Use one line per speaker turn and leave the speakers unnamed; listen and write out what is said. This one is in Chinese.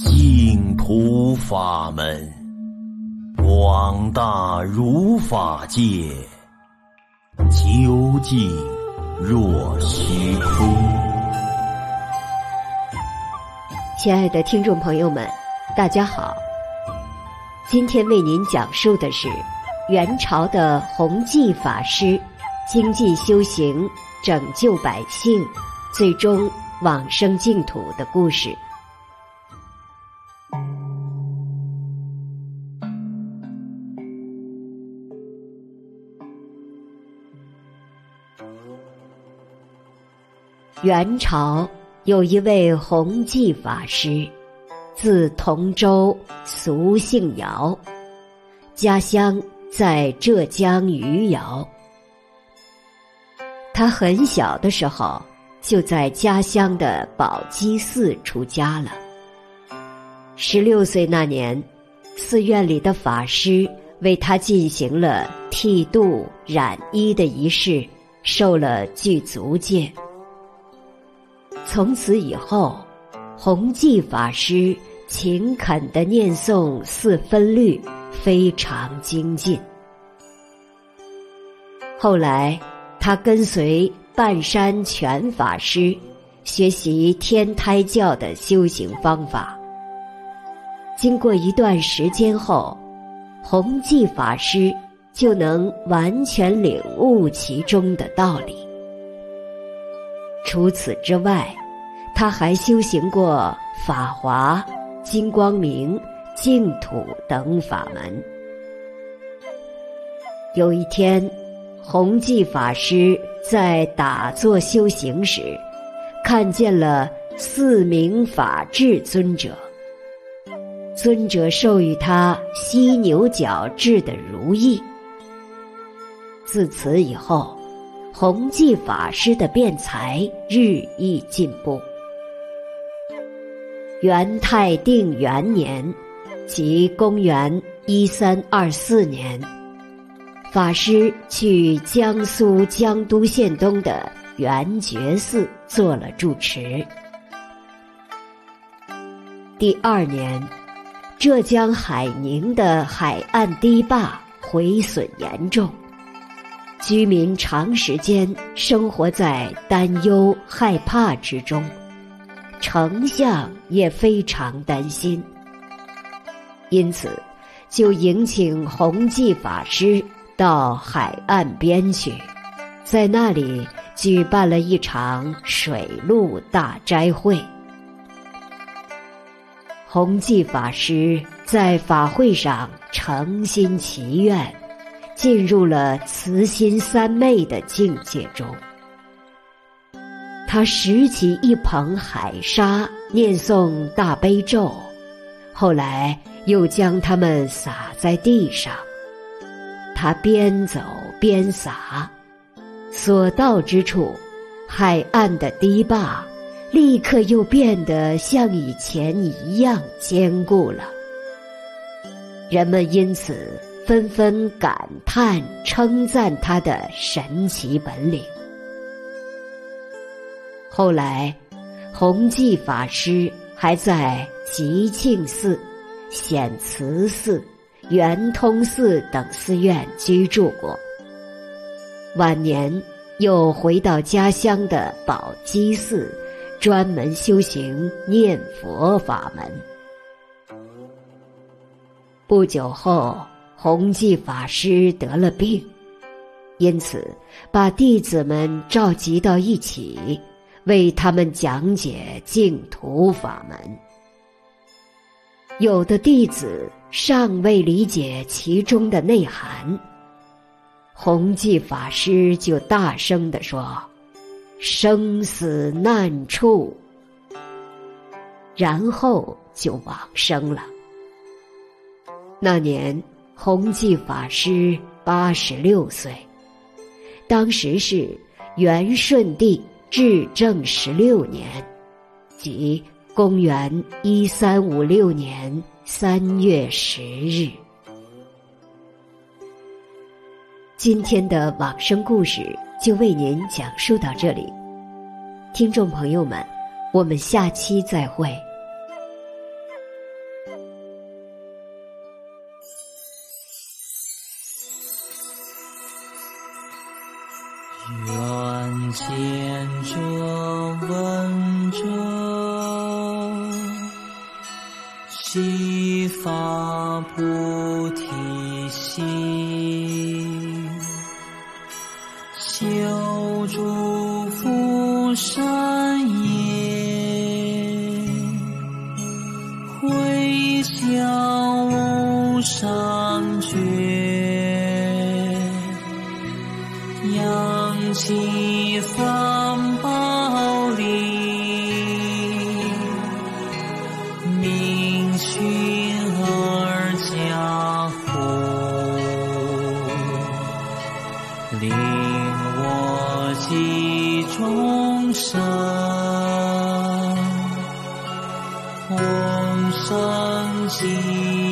净土法门，广大如法界，究竟若虚空。
亲爱的听众朋友们，大家好。今天为您讲述的是元朝的弘济法师精进修行，拯救百姓，最终往生净土的故事。元朝有一位弘济法师，字同州，俗姓姚，家乡在浙江余姚。他很小的时候就在家乡的宝鸡寺出家了。十六岁那年，寺院里的法师为他进行了剃度染衣的仪式，受了具足戒。从此以后，弘济法师勤恳地念诵四分律，非常精进。后来，他跟随半山全法师学习天台教的修行方法。经过一段时间后，弘济法师就能完全领悟其中的道理。除此之外，他还修行过法华、金光明、净土等法门。有一天，弘济法师在打坐修行时，看见了四明法智尊者。尊者授予他犀牛角制的如意。自此以后，弘济法师的辩才日益进步。元泰定元年，即公元一三二四年，法师去江苏江都县东的圆觉寺做了住持。第二年，浙江海宁的海岸堤坝毁损严重。居民长时间生活在担忧、害怕之中，丞相也非常担心，因此就迎请弘济法师到海岸边去，在那里举办了一场水陆大斋会。弘济法师在法会上诚心祈愿。进入了慈心三昧的境界中，他拾起一捧海沙，念诵大悲咒，后来又将它们撒在地上。他边走边撒，所到之处，海岸的堤坝立刻又变得像以前一样坚固了。人们因此。纷纷感叹称赞他的神奇本领。后来，弘济法师还在吉庆寺、显慈寺、圆通寺等寺院居住过。晚年又回到家乡的宝鸡寺，专门修行念佛法门。不久后。弘济法师得了病，因此把弟子们召集到一起，为他们讲解净土法门。有的弟子尚未理解其中的内涵，弘济法师就大声地说：“生死难处。”然后就往生了。那年。弘济法师八十六岁，当时是元顺帝至正十六年，即公元一三五六年三月十日。今天的往生故事就为您讲述到这里，听众朋友们，我们下期再会。
见者闻者，悉发菩提心，修诸福善业，回向无上觉。起三宝铃，明训二家呼，令我济众生，弘生济。